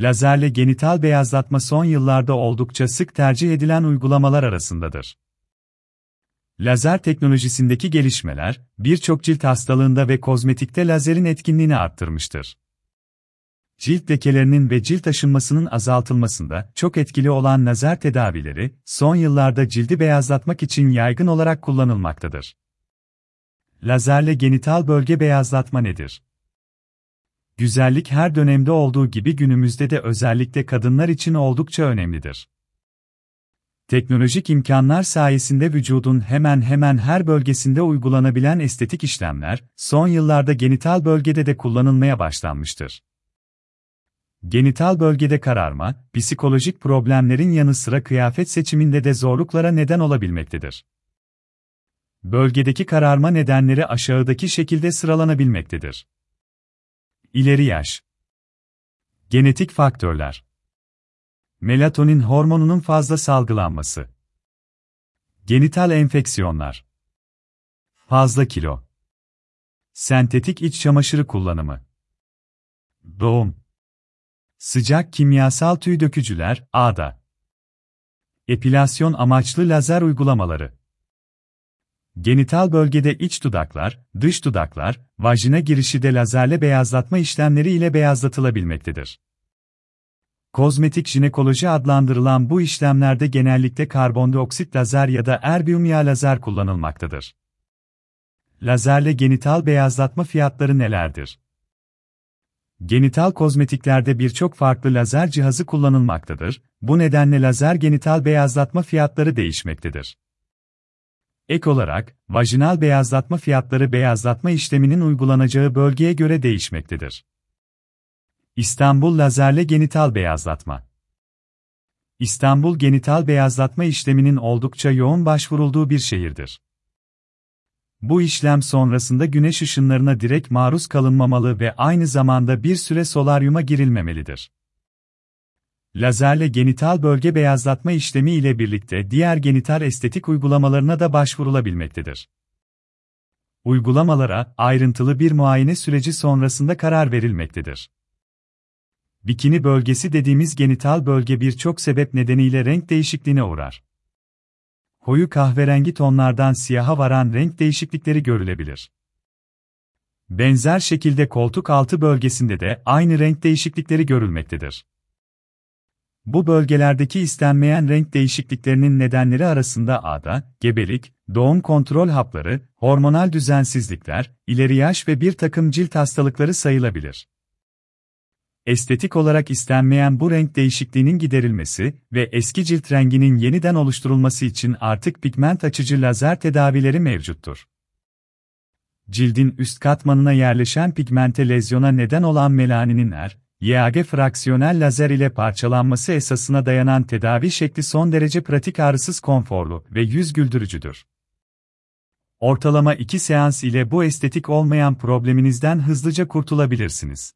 Lazerle genital beyazlatma son yıllarda oldukça sık tercih edilen uygulamalar arasındadır. Lazer teknolojisindeki gelişmeler, birçok cilt hastalığında ve kozmetikte lazerin etkinliğini arttırmıştır. Cilt lekelerinin ve cilt aşınmasının azaltılmasında çok etkili olan lazer tedavileri, son yıllarda cildi beyazlatmak için yaygın olarak kullanılmaktadır. Lazerle genital bölge beyazlatma nedir? Güzellik her dönemde olduğu gibi günümüzde de özellikle kadınlar için oldukça önemlidir. Teknolojik imkanlar sayesinde vücudun hemen hemen her bölgesinde uygulanabilen estetik işlemler, son yıllarda genital bölgede de kullanılmaya başlanmıştır. Genital bölgede kararma, psikolojik problemlerin yanı sıra kıyafet seçiminde de zorluklara neden olabilmektedir. Bölgedeki kararma nedenleri aşağıdaki şekilde sıralanabilmektedir. İleri yaş. Genetik faktörler. Melatonin hormonunun fazla salgılanması. Genital enfeksiyonlar. Fazla kilo. Sentetik iç çamaşırı kullanımı. Doğum. Sıcak kimyasal tüy dökücüler, ağda. Epilasyon amaçlı lazer uygulamaları. Genital bölgede iç dudaklar, dış dudaklar, vajina girişi de lazerle beyazlatma işlemleri ile beyazlatılabilmektedir. Kozmetik jinekoloji adlandırılan bu işlemlerde genellikle karbondioksit lazer ya da erbium yağ lazer kullanılmaktadır. Lazerle genital beyazlatma fiyatları nelerdir? Genital kozmetiklerde birçok farklı lazer cihazı kullanılmaktadır, bu nedenle lazer genital beyazlatma fiyatları değişmektedir. Ek olarak, vajinal beyazlatma fiyatları beyazlatma işleminin uygulanacağı bölgeye göre değişmektedir. İstanbul lazerle genital beyazlatma İstanbul genital beyazlatma işleminin oldukça yoğun başvurulduğu bir şehirdir. Bu işlem sonrasında güneş ışınlarına direkt maruz kalınmamalı ve aynı zamanda bir süre solaryuma girilmemelidir. Lazerle genital bölge beyazlatma işlemi ile birlikte diğer genital estetik uygulamalarına da başvurulabilmektedir. Uygulamalara ayrıntılı bir muayene süreci sonrasında karar verilmektedir. Bikini bölgesi dediğimiz genital bölge birçok sebep nedeniyle renk değişikliğine uğrar. Koyu kahverengi tonlardan siyaha varan renk değişiklikleri görülebilir. Benzer şekilde koltuk altı bölgesinde de aynı renk değişiklikleri görülmektedir. Bu bölgelerdeki istenmeyen renk değişikliklerinin nedenleri arasında ağda, gebelik, doğum kontrol hapları, hormonal düzensizlikler, ileri yaş ve bir takım cilt hastalıkları sayılabilir. Estetik olarak istenmeyen bu renk değişikliğinin giderilmesi ve eski cilt renginin yeniden oluşturulması için artık pigment açıcı lazer tedavileri mevcuttur. Cildin üst katmanına yerleşen pigmente lezyona neden olan melaninler, YAG fraksiyonel lazer ile parçalanması esasına dayanan tedavi şekli son derece pratik ağrısız konforlu ve yüz güldürücüdür. Ortalama 2 seans ile bu estetik olmayan probleminizden hızlıca kurtulabilirsiniz.